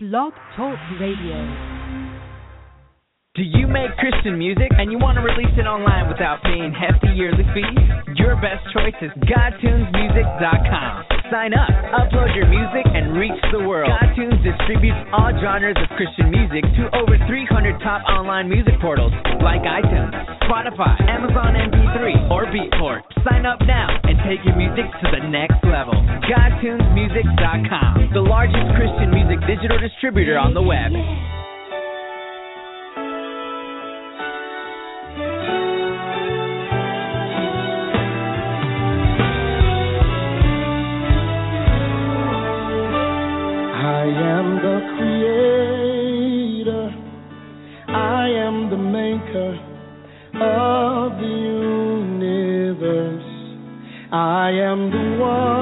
Blog Talk Radio. Do you make Christian music and you want to release it online without paying hefty yearly fees? Your best choice is GodTunesMusic.com sign up, upload your music, and reach the world. GodTunes distributes all genres of Christian music to over 300 top online music portals like iTunes, Spotify, Amazon MP3, or Beatport. Sign up now and take your music to the next level. GodTunesmusic.com, the largest Christian music digital distributor on the web. I am the one.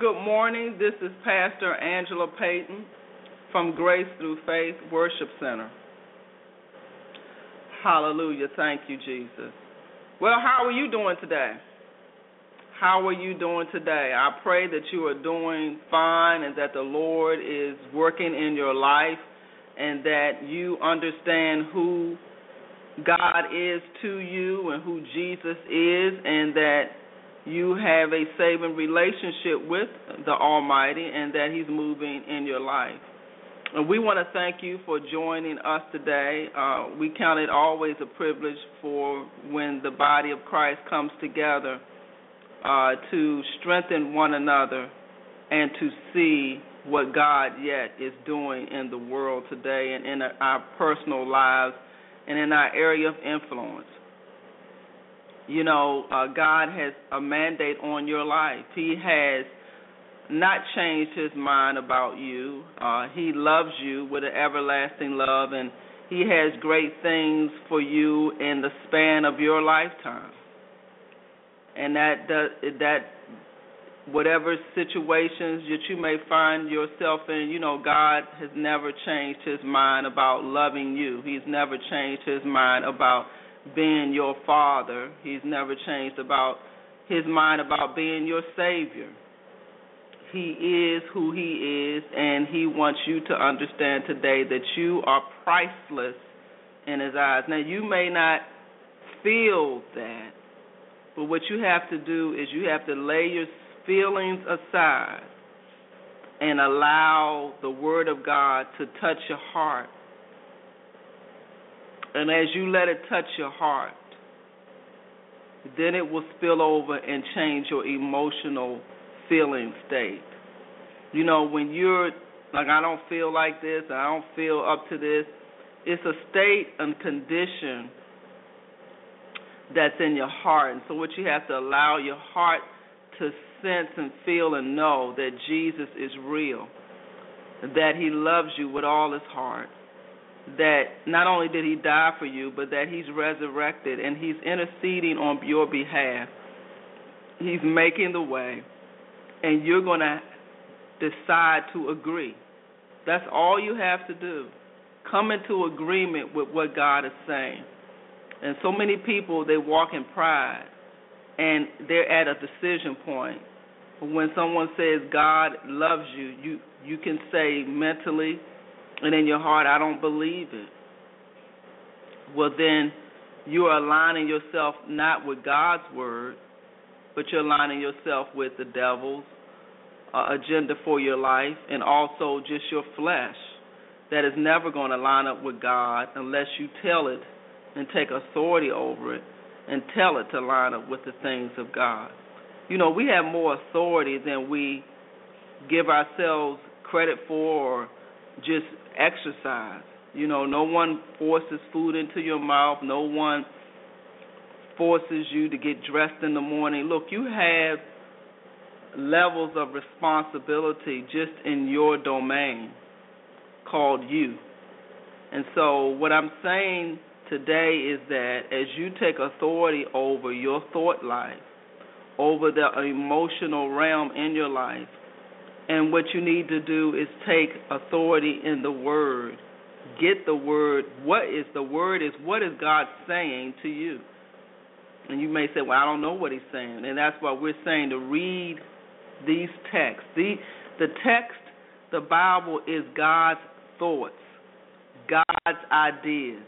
Good morning. This is Pastor Angela Payton from Grace Through Faith Worship Center. Hallelujah. Thank you, Jesus. Well, how are you doing today? How are you doing today? I pray that you are doing fine and that the Lord is working in your life and that you understand who God is to you and who Jesus is and that you have a saving relationship with the Almighty and that He's moving in your life. And we want to thank you for joining us today. Uh, we count it always a privilege for when the body of Christ comes together uh, to strengthen one another and to see what God yet is doing in the world today and in our personal lives and in our area of influence you know, uh, God has a mandate on your life. He has not changed his mind about you. Uh, he loves you with an everlasting love, and he has great things for you in the span of your lifetime. And that that, that whatever situations that you may find yourself in, you know, God has never changed his mind about loving you. He's never changed his mind about being your father. He's never changed about his mind about being your savior. He is who he is, and he wants you to understand today that you are priceless in his eyes. Now, you may not feel that, but what you have to do is you have to lay your feelings aside and allow the Word of God to touch your heart and as you let it touch your heart, then it will spill over and change your emotional feeling state. You know, when you're like, I don't feel like this, I don't feel up to this, it's a state and condition that's in your heart. And so, what you have to allow your heart to sense and feel and know that Jesus is real, that He loves you with all His heart that not only did he die for you, but that he's resurrected and he's interceding on your behalf. He's making the way, and you're going to decide to agree. That's all you have to do. Come into agreement with what God is saying. And so many people, they walk in pride, and they're at a decision point. When someone says God loves you, you you can say mentally, and in your heart, I don't believe it, well, then you are aligning yourself not with God's word, but you're aligning yourself with the devil's uh, agenda for your life and also just your flesh that is never going to line up with God unless you tell it and take authority over it and tell it to line up with the things of God. You know, we have more authority than we give ourselves credit for or just exercise. You know, no one forces food into your mouth. No one forces you to get dressed in the morning. Look, you have levels of responsibility just in your domain called you. And so, what I'm saying today is that as you take authority over your thought life, over the emotional realm in your life, and what you need to do is take authority in the word. Get the word. What is the word is what is God saying to you? And you may say, Well, I don't know what he's saying. And that's why we're saying to read these texts. The the text, the Bible is God's thoughts, God's ideas,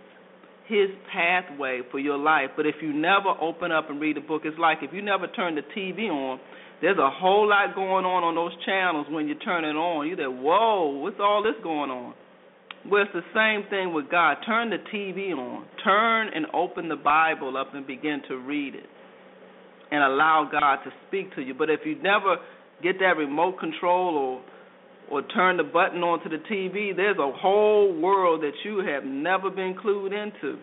his pathway for your life. But if you never open up and read the book, it's like if you never turn the TV on there's a whole lot going on on those channels when you turn it on. You say, whoa, what's all this going on? Well, it's the same thing with God. Turn the TV on. Turn and open the Bible up and begin to read it. And allow God to speak to you. But if you never get that remote control or or turn the button onto the TV, there's a whole world that you have never been clued into.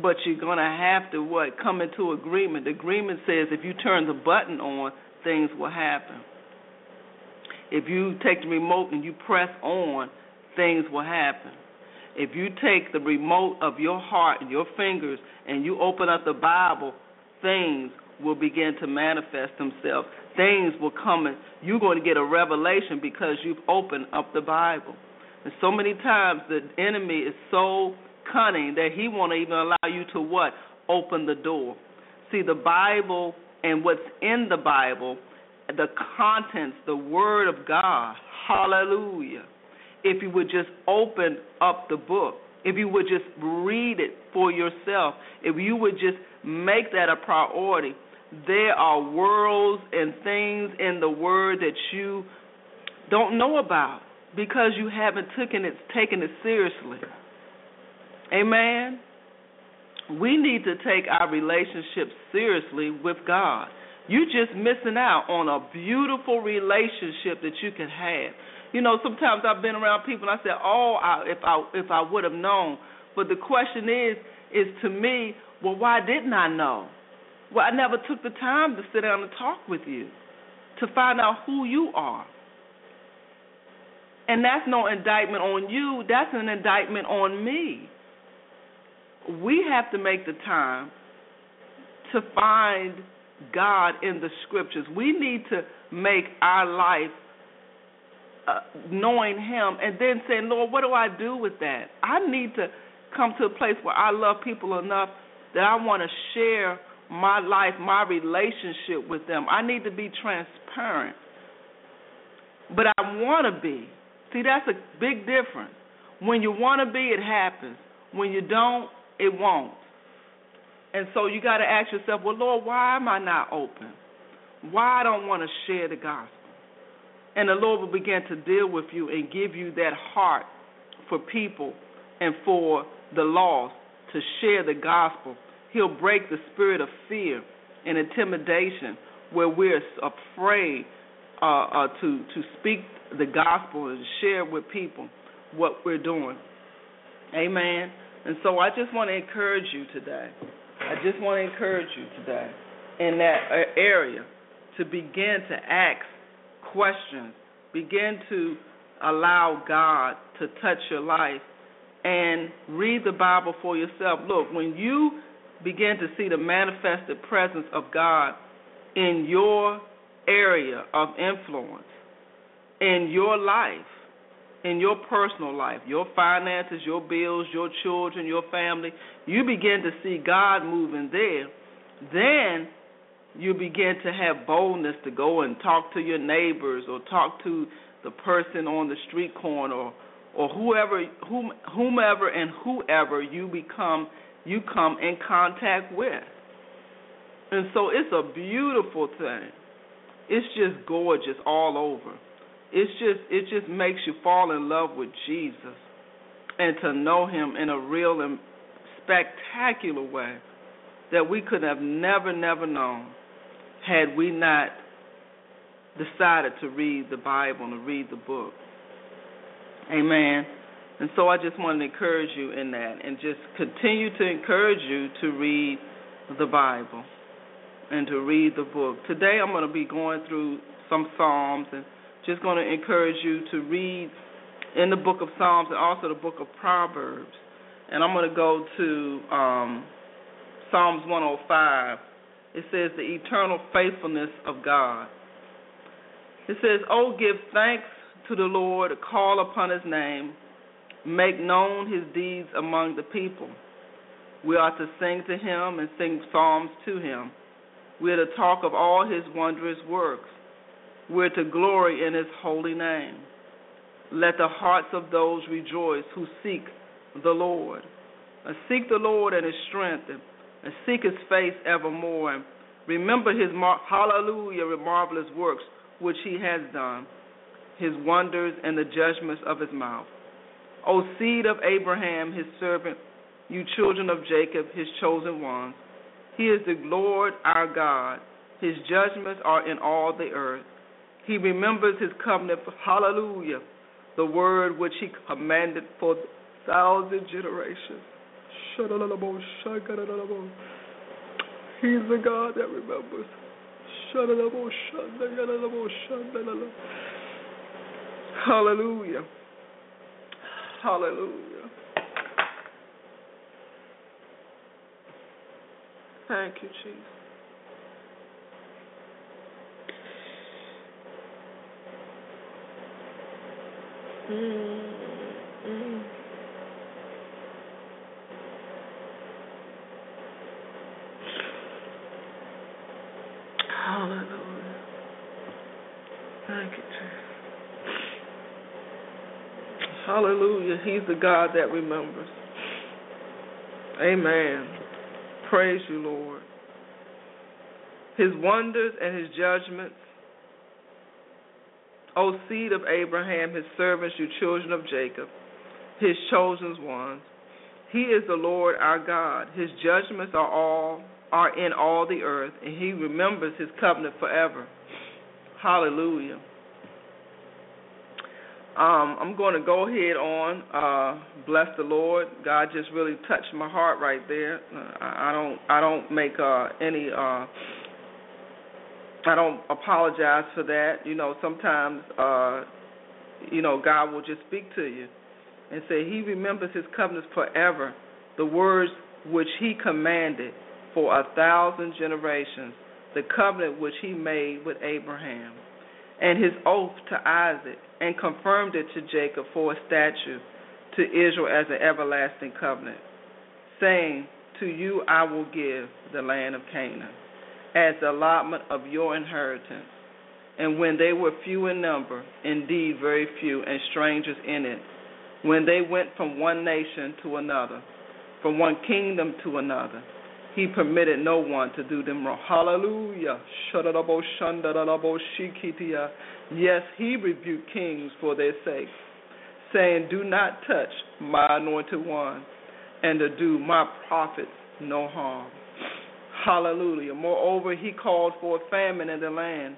But you're gonna have to what come into agreement. The agreement says if you turn the button on, things will happen. If you take the remote and you press on, things will happen. If you take the remote of your heart and your fingers and you open up the Bible, things will begin to manifest themselves. Things will come and you're going to get a revelation because you've opened up the Bible. And so many times the enemy is so cunning that he won't even allow you to what? Open the door. See, the Bible and what's in the Bible, the contents, the Word of God, hallelujah. If you would just open up the book, if you would just read it for yourself, if you would just make that a priority, there are worlds and things in the Word that you don't know about because you haven't taken it taken it seriously. Amen. We need to take our relationship seriously with God. You're just missing out on a beautiful relationship that you can have. You know, sometimes I've been around people and I say, "Oh, I, if I if I would have known." But the question is, is to me, well, why didn't I know? Well, I never took the time to sit down and talk with you to find out who you are. And that's no indictment on you, that's an indictment on me. We have to make the time to find God in the scriptures. We need to make our life uh, knowing Him and then saying, Lord, what do I do with that? I need to come to a place where I love people enough that I want to share my life, my relationship with them. I need to be transparent. But I want to be. See, that's a big difference. When you want to be, it happens. When you don't, it won't. And so you got to ask yourself, well, Lord, why am I not open? Why I don't want to share the gospel? And the Lord will begin to deal with you and give you that heart for people and for the lost to share the gospel. He'll break the spirit of fear and intimidation where we're afraid uh, uh, to to speak the gospel and share with people what we're doing. Amen. And so I just want to encourage you today. I just want to encourage you today in that uh, area to begin to ask questions, begin to allow God to touch your life and read the Bible for yourself. Look, when you begin to see the manifested presence of God in your area of influence, in your life, in your personal life, your finances, your bills, your children, your family, you begin to see God moving there, then you begin to have boldness to go and talk to your neighbors or talk to the person on the street corner or, or whoever whom, whomever and whoever you become you come in contact with. And so it's a beautiful thing. It's just gorgeous all over it's just it just makes you fall in love with Jesus and to know him in a real and spectacular way that we could have never never known had we not decided to read the Bible and to read the book. Amen. And so I just want to encourage you in that and just continue to encourage you to read the Bible and to read the book. Today I'm going to be going through some Psalms and just going to encourage you to read in the book of Psalms and also the book of Proverbs. And I'm going to go to um, Psalms 105. It says, The eternal faithfulness of God. It says, Oh, give thanks to the Lord, call upon his name, make known his deeds among the people. We are to sing to him and sing psalms to him. We are to talk of all his wondrous works. We're to glory in his holy name. Let the hearts of those rejoice who seek the Lord. And seek the Lord and his strength, and, and seek his face evermore. And remember his mar- hallelujah, marvelous works which he has done, his wonders and the judgments of his mouth. O seed of Abraham, his servant, you children of Jacob, his chosen ones. He is the Lord our God. His judgments are in all the earth. He remembers his covenant, hallelujah, the word which he commanded for a thousand generations. He's the God that remembers. Hallelujah. Hallelujah. Thank you, Jesus. Hallelujah. Thank you. Hallelujah. He's the God that remembers. Amen. Praise you, Lord. His wonders and his judgments. O seed of Abraham, his servants, you children of Jacob, his chosen ones. He is the Lord our God. His judgments are all are in all the earth, and he remembers his covenant forever. Hallelujah. Um, I'm going to go ahead on. Uh, bless the Lord. God just really touched my heart right there. Uh, I, I don't. I don't make uh, any. Uh, I don't apologize for that. You know, sometimes, uh, you know, God will just speak to you and say He remembers His covenants forever, the words which He commanded for a thousand generations, the covenant which he made with Abraham, and his oath to Isaac, and confirmed it to Jacob for a statute, to Israel as an everlasting covenant, saying, To you I will give the land of Canaan, as the allotment of your inheritance. And when they were few in number, indeed very few, and strangers in it, when they went from one nation to another, from one kingdom to another, he permitted no one to do them wrong. Hallelujah. Yes, he rebuked kings for their sake, saying, Do not touch my anointed one, and to do my prophets no harm. Hallelujah. Moreover, he called for a famine in the land.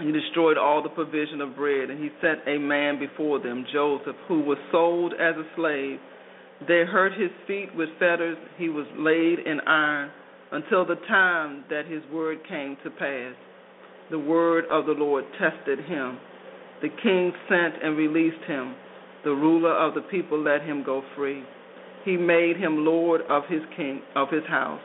He destroyed all the provision of bread, and he sent a man before them, Joseph, who was sold as a slave they hurt his feet with fetters. He was laid in iron until the time that his word came to pass. The word of the Lord tested him. The king sent and released him. The ruler of the people let him go free. He made him lord of his king of his house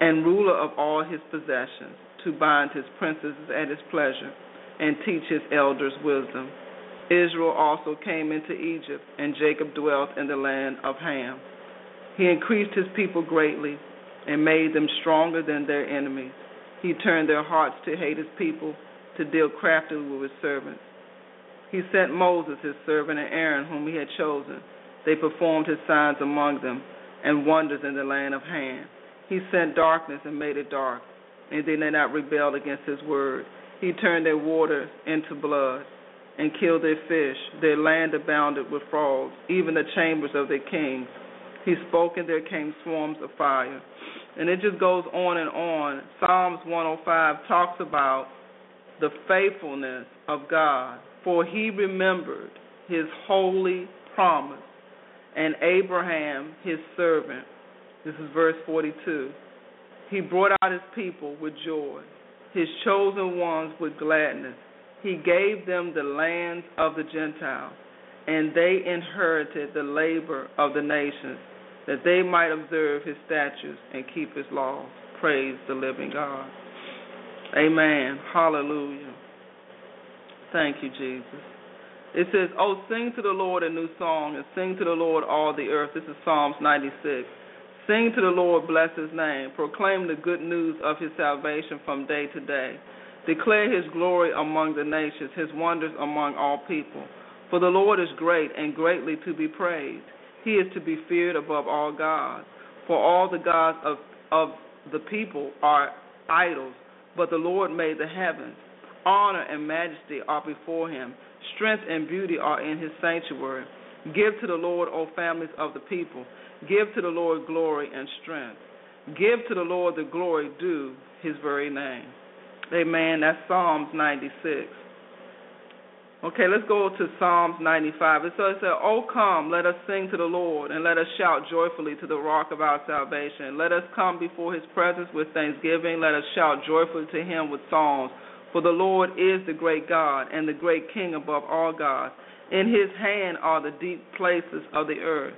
and ruler of all his possessions, to bind his princes at his pleasure and teach his elders wisdom. Israel also came into Egypt, and Jacob dwelt in the land of Ham. He increased his people greatly and made them stronger than their enemies. He turned their hearts to hate his people, to deal craftily with his servants. He sent Moses, his servant, and Aaron, whom he had chosen. They performed his signs among them and wonders in the land of Ham. He sent darkness and made it dark, and they did not rebel against his word. He turned their water into blood and killed their fish. Their land abounded with frogs, even the chambers of their kings. He spoke, and there came swarms of fire. And it just goes on and on. Psalms 105 talks about the faithfulness of God, for he remembered his holy promise, and Abraham, his servant. This is verse 42. He brought out his people with joy, his chosen ones with gladness. He gave them the lands of the Gentiles, and they inherited the labor of the nations, that they might observe his statutes and keep his laws. Praise the living God. Amen. Hallelujah. Thank you, Jesus. It says, Oh, sing to the Lord a new song, and sing to the Lord all the earth. This is Psalms 96. Sing to the Lord, bless his name. Proclaim the good news of his salvation from day to day. Declare his glory among the nations, his wonders among all people. For the Lord is great and greatly to be praised. He is to be feared above all gods. For all the gods of, of the people are idols, but the Lord made the heavens. Honor and majesty are before him. Strength and beauty are in his sanctuary. Give to the Lord, O families of the people. Give to the Lord glory and strength. Give to the Lord the glory due his very name. Amen. That's Psalms 96. Okay, let's go to Psalms 95. It says, Oh, come, let us sing to the Lord, and let us shout joyfully to the rock of our salvation. Let us come before his presence with thanksgiving. Let us shout joyfully to him with songs. For the Lord is the great God and the great King above all gods. In his hand are the deep places of the earth.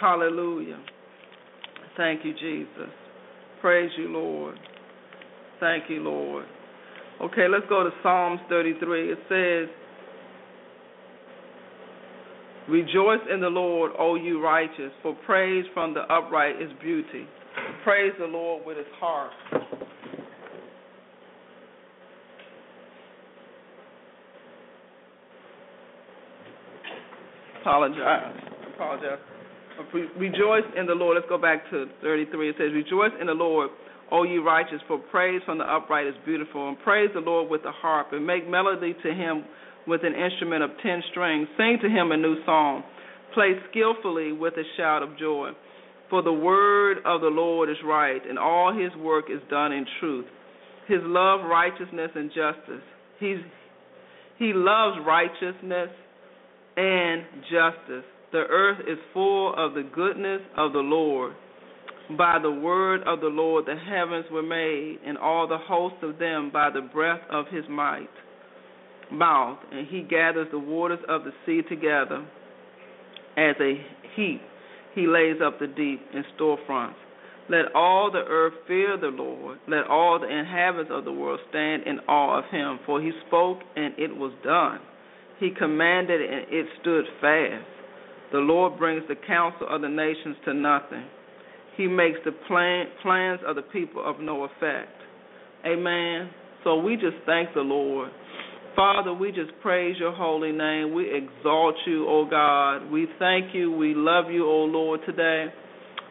Hallelujah. Thank you, Jesus. Praise you, Lord. Thank you, Lord. Okay, let's go to Psalms 33. It says, Rejoice in the Lord, O you righteous, for praise from the upright is beauty. Praise the Lord with his heart. Apologize. Apologize. Rejoice in the Lord. Let's go back to 33. It says, Rejoice in the Lord, O ye righteous, for praise from the upright is beautiful. And praise the Lord with the harp, and make melody to him with an instrument of ten strings. Sing to him a new song. Play skillfully with a shout of joy. For the word of the Lord is right, and all his work is done in truth. His love, righteousness, and justice. He's, he loves righteousness and justice. The earth is full of the goodness of the Lord. By the word of the Lord the heavens were made, and all the hosts of them by the breath of his might mouth, and he gathers the waters of the sea together as a heap. He lays up the deep in storefronts. Let all the earth fear the Lord. Let all the inhabitants of the world stand in awe of him. For he spoke, and it was done. He commanded, and it stood fast. The Lord brings the counsel of the nations to nothing. He makes the plan, plans of the people of no effect. Amen. So we just thank the Lord. Father, we just praise your holy name. We exalt you, O God. We thank you. We love you, O Lord, today.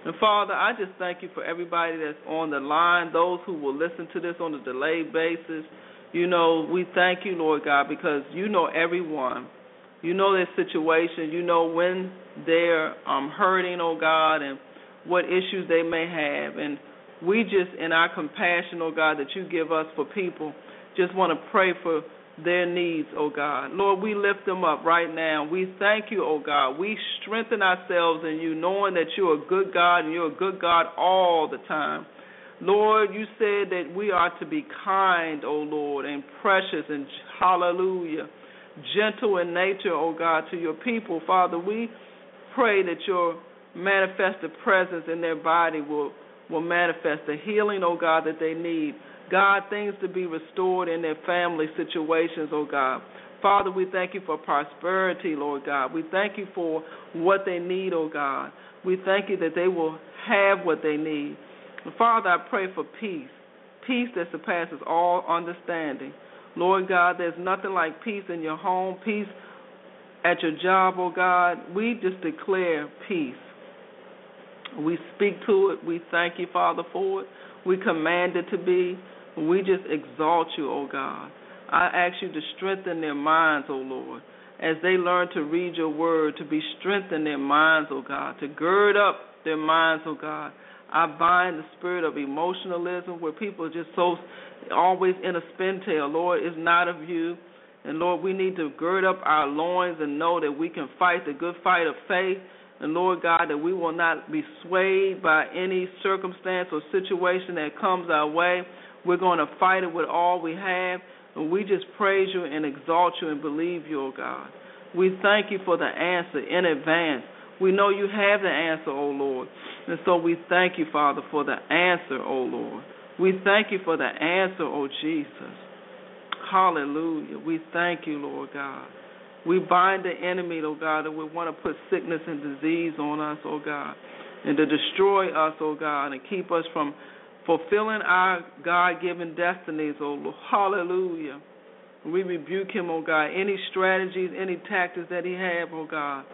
And Father, I just thank you for everybody that's on the line, those who will listen to this on a delayed basis. You know, we thank you, Lord God, because you know everyone. You know their situation. You know when they're um, hurting, oh God, and what issues they may have. And we just, in our compassion, oh God, that you give us for people, just want to pray for their needs, oh God. Lord, we lift them up right now. We thank you, oh God. We strengthen ourselves in you, knowing that you're a good God and you're a good God all the time. Lord, you said that we are to be kind, O Lord, and precious and hallelujah, gentle in nature, O God, to your people. Father, we pray that your manifested presence in their body will, will manifest the healing, O God, that they need. God, things to be restored in their family situations, O God. Father, we thank you for prosperity, Lord God. We thank you for what they need, O God. We thank you that they will have what they need. Father, I pray for peace, peace that surpasses all understanding. Lord God, there's nothing like peace in your home, peace at your job, oh God. We just declare peace. We speak to it. We thank you, Father, for it. We command it to be. We just exalt you, oh God. I ask you to strengthen their minds, oh Lord, as they learn to read your word, to be strengthened in their minds, oh God, to gird up their minds, oh God, I bind the spirit of emotionalism where people are just so always in a spin tail. Lord, it's not of you. And Lord, we need to gird up our loins and know that we can fight the good fight of faith. And Lord God, that we will not be swayed by any circumstance or situation that comes our way. We're going to fight it with all we have. And we just praise you and exalt you and believe you, oh God. We thank you for the answer in advance. We know you have the answer, O Lord. And so we thank you, Father, for the answer, O Lord. We thank you for the answer, O Jesus. Hallelujah. We thank you, Lord God. We bind the enemy, O God, that would want to put sickness and disease on us, O God, and to destroy us, O God, and keep us from fulfilling our God given destinies, O Lord. Hallelujah. We rebuke him, O God. Any strategies, any tactics that he have, O God.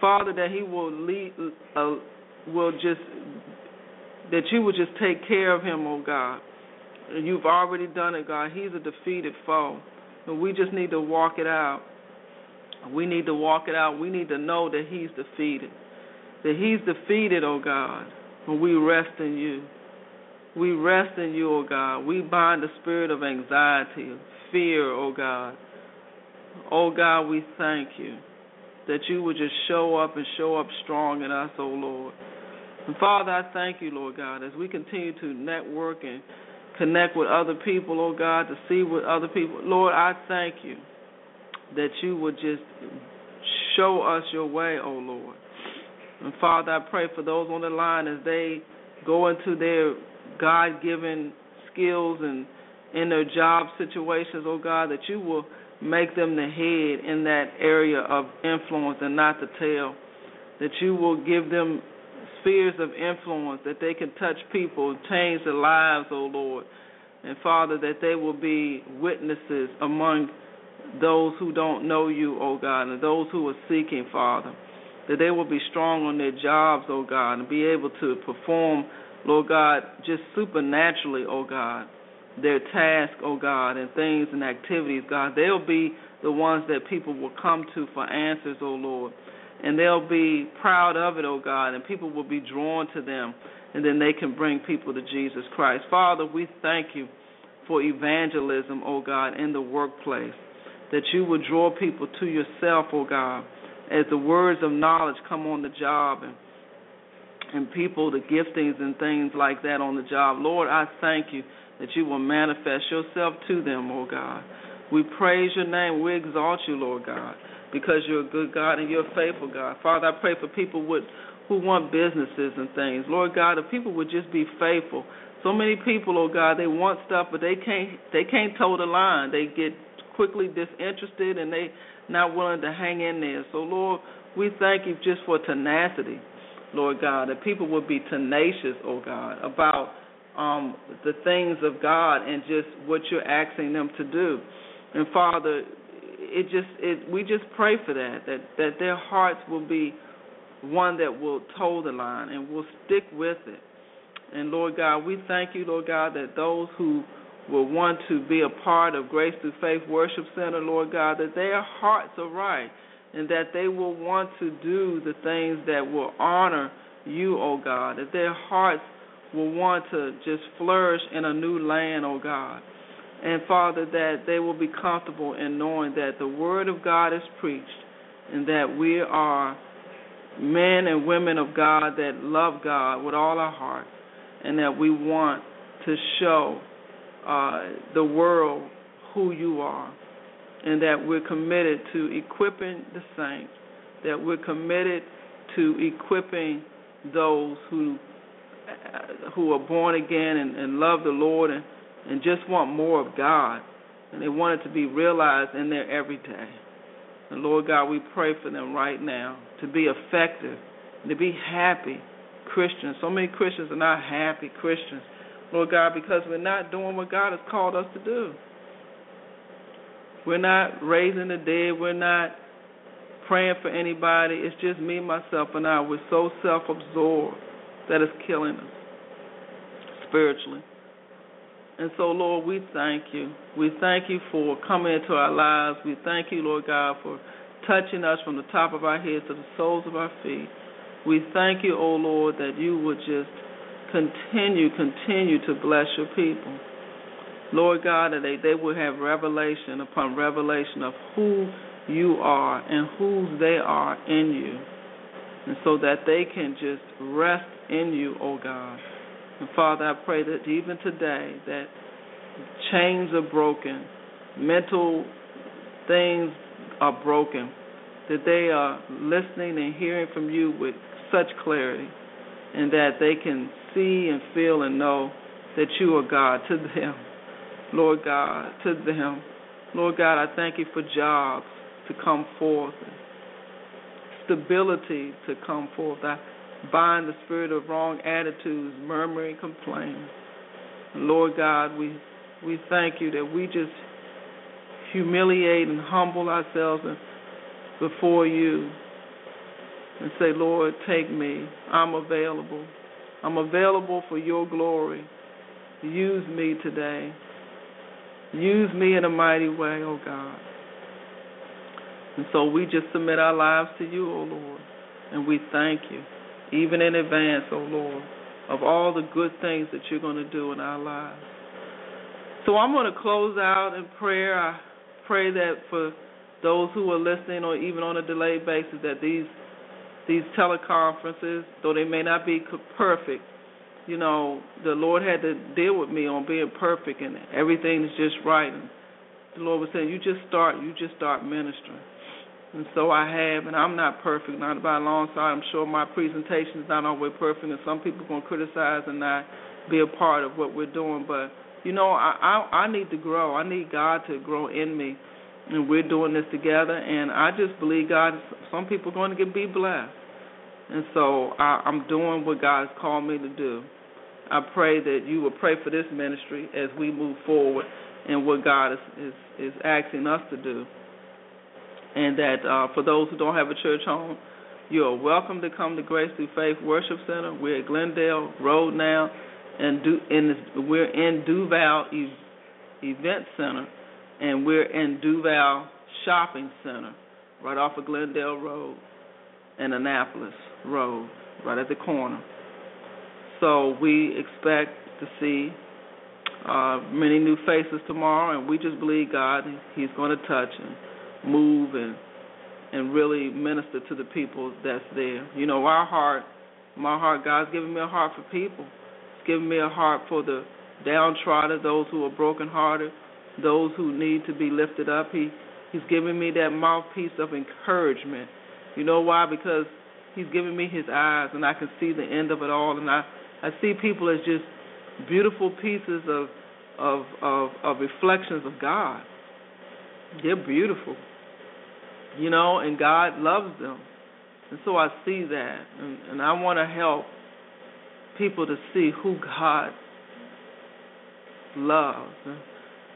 Father, that he will lead, uh, will just that you will just take care of him, oh God. You've already done it, God. He's a defeated foe. And we just need to walk it out. We need to walk it out. We need to know that he's defeated. That he's defeated, oh God. And we rest in you. We rest in you, oh God. We bind the spirit of anxiety, fear, oh God. Oh God, we thank you that you would just show up and show up strong in us, oh Lord. And Father, I thank you, Lord God, as we continue to network and connect with other people, oh God, to see with other people. Lord, I thank you that you would just show us your way, oh Lord. And Father, I pray for those on the line as they go into their God given skills and in their job situations, oh God, that you will make them the head in that area of influence and not the tail. That you will give them spheres of influence, that they can touch people, change their lives, oh Lord. And Father, that they will be witnesses among those who don't know you, oh God, and those who are seeking, Father. That they will be strong on their jobs, oh God, and be able to perform, Lord God, just supernaturally, oh God their task, oh God, and things and activities, God. They'll be the ones that people will come to for answers, oh Lord. And they'll be proud of it, oh God, and people will be drawn to them, and then they can bring people to Jesus Christ. Father, we thank you for evangelism, oh God, in the workplace. That you would draw people to yourself, oh God, as the words of knowledge come on the job and and people, the giftings and things like that on the job. Lord, I thank you that you will manifest yourself to them, oh God. We praise your name. We exalt you, Lord God, because you're a good God and you're a faithful God. Father, I pray for people with, who want businesses and things. Lord God, if people would just be faithful. So many people, oh God, they want stuff, but they can't they can't toe the line. They get quickly disinterested and they not willing to hang in there. So Lord, we thank you just for tenacity, Lord God, that people would be tenacious, oh God, about um, the things of God and just what you're asking them to do. And Father, it just it we just pray for that that that their hearts will be one that will toe the line and will stick with it. And Lord God, we thank you, Lord God, that those who will want to be a part of Grace Through Faith Worship Center, Lord God, that their hearts are right and that they will want to do the things that will honor you, O oh God, that their hearts will want to just flourish in a new land, oh God. And Father, that they will be comfortable in knowing that the Word of God is preached and that we are men and women of God that love God with all our heart and that we want to show uh, the world who you are and that we're committed to equipping the saints, that we're committed to equipping those who uh, who are born again and, and love the Lord and, and just want more of God. And they want it to be realized in their everyday. And Lord God, we pray for them right now to be effective, to be happy Christians. So many Christians are not happy Christians, Lord God, because we're not doing what God has called us to do. We're not raising the dead. We're not praying for anybody. It's just me, myself, and I. We're so self absorbed that it's killing us spiritually. And so, Lord, we thank you. We thank you for coming into our lives. We thank you, Lord God, for touching us from the top of our heads to the soles of our feet. We thank you, O oh Lord, that you would just continue, continue to bless your people. Lord God, that they, they will have revelation upon revelation of who you are and whose they are in you. And so that they can just rest in you, O oh God. And Father, I pray that even today that chains are broken, mental things are broken, that they are listening and hearing from you with such clarity, and that they can see and feel and know that you are God to them. Lord God, to them. Lord God, I thank you for jobs to come forth, stability to come forth. I bind the spirit of wrong attitudes, murmuring, complaining. Lord God, we we thank you that we just humiliate and humble ourselves before you and say, Lord, take me. I'm available. I'm available for your glory. Use me today. Use me in a mighty way, oh God. And so we just submit our lives to you, oh Lord, and we thank you even in advance, O oh Lord, of all the good things that you're going to do in our lives. So I'm going to close out in prayer. I pray that for those who are listening or even on a delayed basis that these these teleconferences, though they may not be perfect, you know, the Lord had to deal with me on being perfect and everything is just right. And the Lord was saying, you just start, you just start ministering. And so I have, and I'm not perfect, not by a long shot. I'm sure my presentation is not always perfect, and some people are going to criticize and not be a part of what we're doing. But you know, I, I I need to grow. I need God to grow in me, and we're doing this together. And I just believe God. Some people are going to get be blessed, and so I, I'm doing what God has called me to do. I pray that you will pray for this ministry as we move forward in what God is is, is asking us to do. And that uh, for those who don't have a church home, you are welcome to come to Grace Through Faith Worship Center. We're at Glendale Road now, and this, we're in Duval e- Event Center, and we're in Duval Shopping Center, right off of Glendale Road and Annapolis Road, right at the corner. So we expect to see uh, many new faces tomorrow, and we just believe God, He's going to touch and move and and really minister to the people that's there. You know, our heart, my heart, God's given me a heart for people. He's given me a heart for the downtrodden, those who are brokenhearted, those who need to be lifted up. He He's given me that mouthpiece of encouragement. You know why? Because He's giving me His eyes, and I can see the end of it all, and I I see people as just beautiful pieces of of of, of reflections of God. They're beautiful, you know, and God loves them, and so I see that, and, and I want to help people to see who God loves and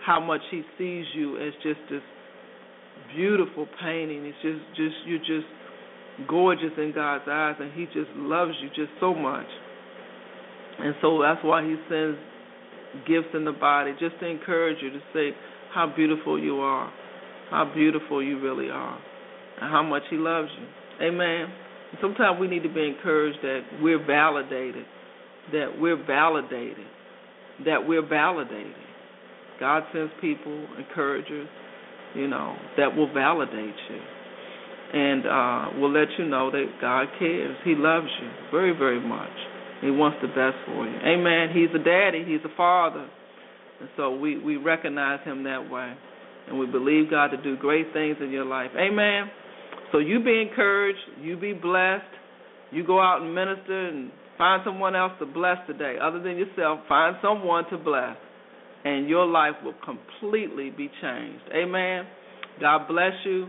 how much He sees you as just this beautiful painting. It's just just you're just gorgeous in God's eyes, and He just loves you just so much. And so that's why he sends gifts in the body, just to encourage you to say how beautiful you are, how beautiful you really are, and how much he loves you. Amen. Sometimes we need to be encouraged that we're validated, that we're validated, that we're validated. God sends people, encouragers, you know, that will validate you. And uh, will let you know that God cares. He loves you very, very much. He wants the best for you. Amen. He's a daddy. He's a father. And so we, we recognize him that way. And we believe God to do great things in your life. Amen. So you be encouraged. You be blessed. You go out and minister and find someone else to bless today. Other than yourself, find someone to bless. And your life will completely be changed. Amen. God bless you.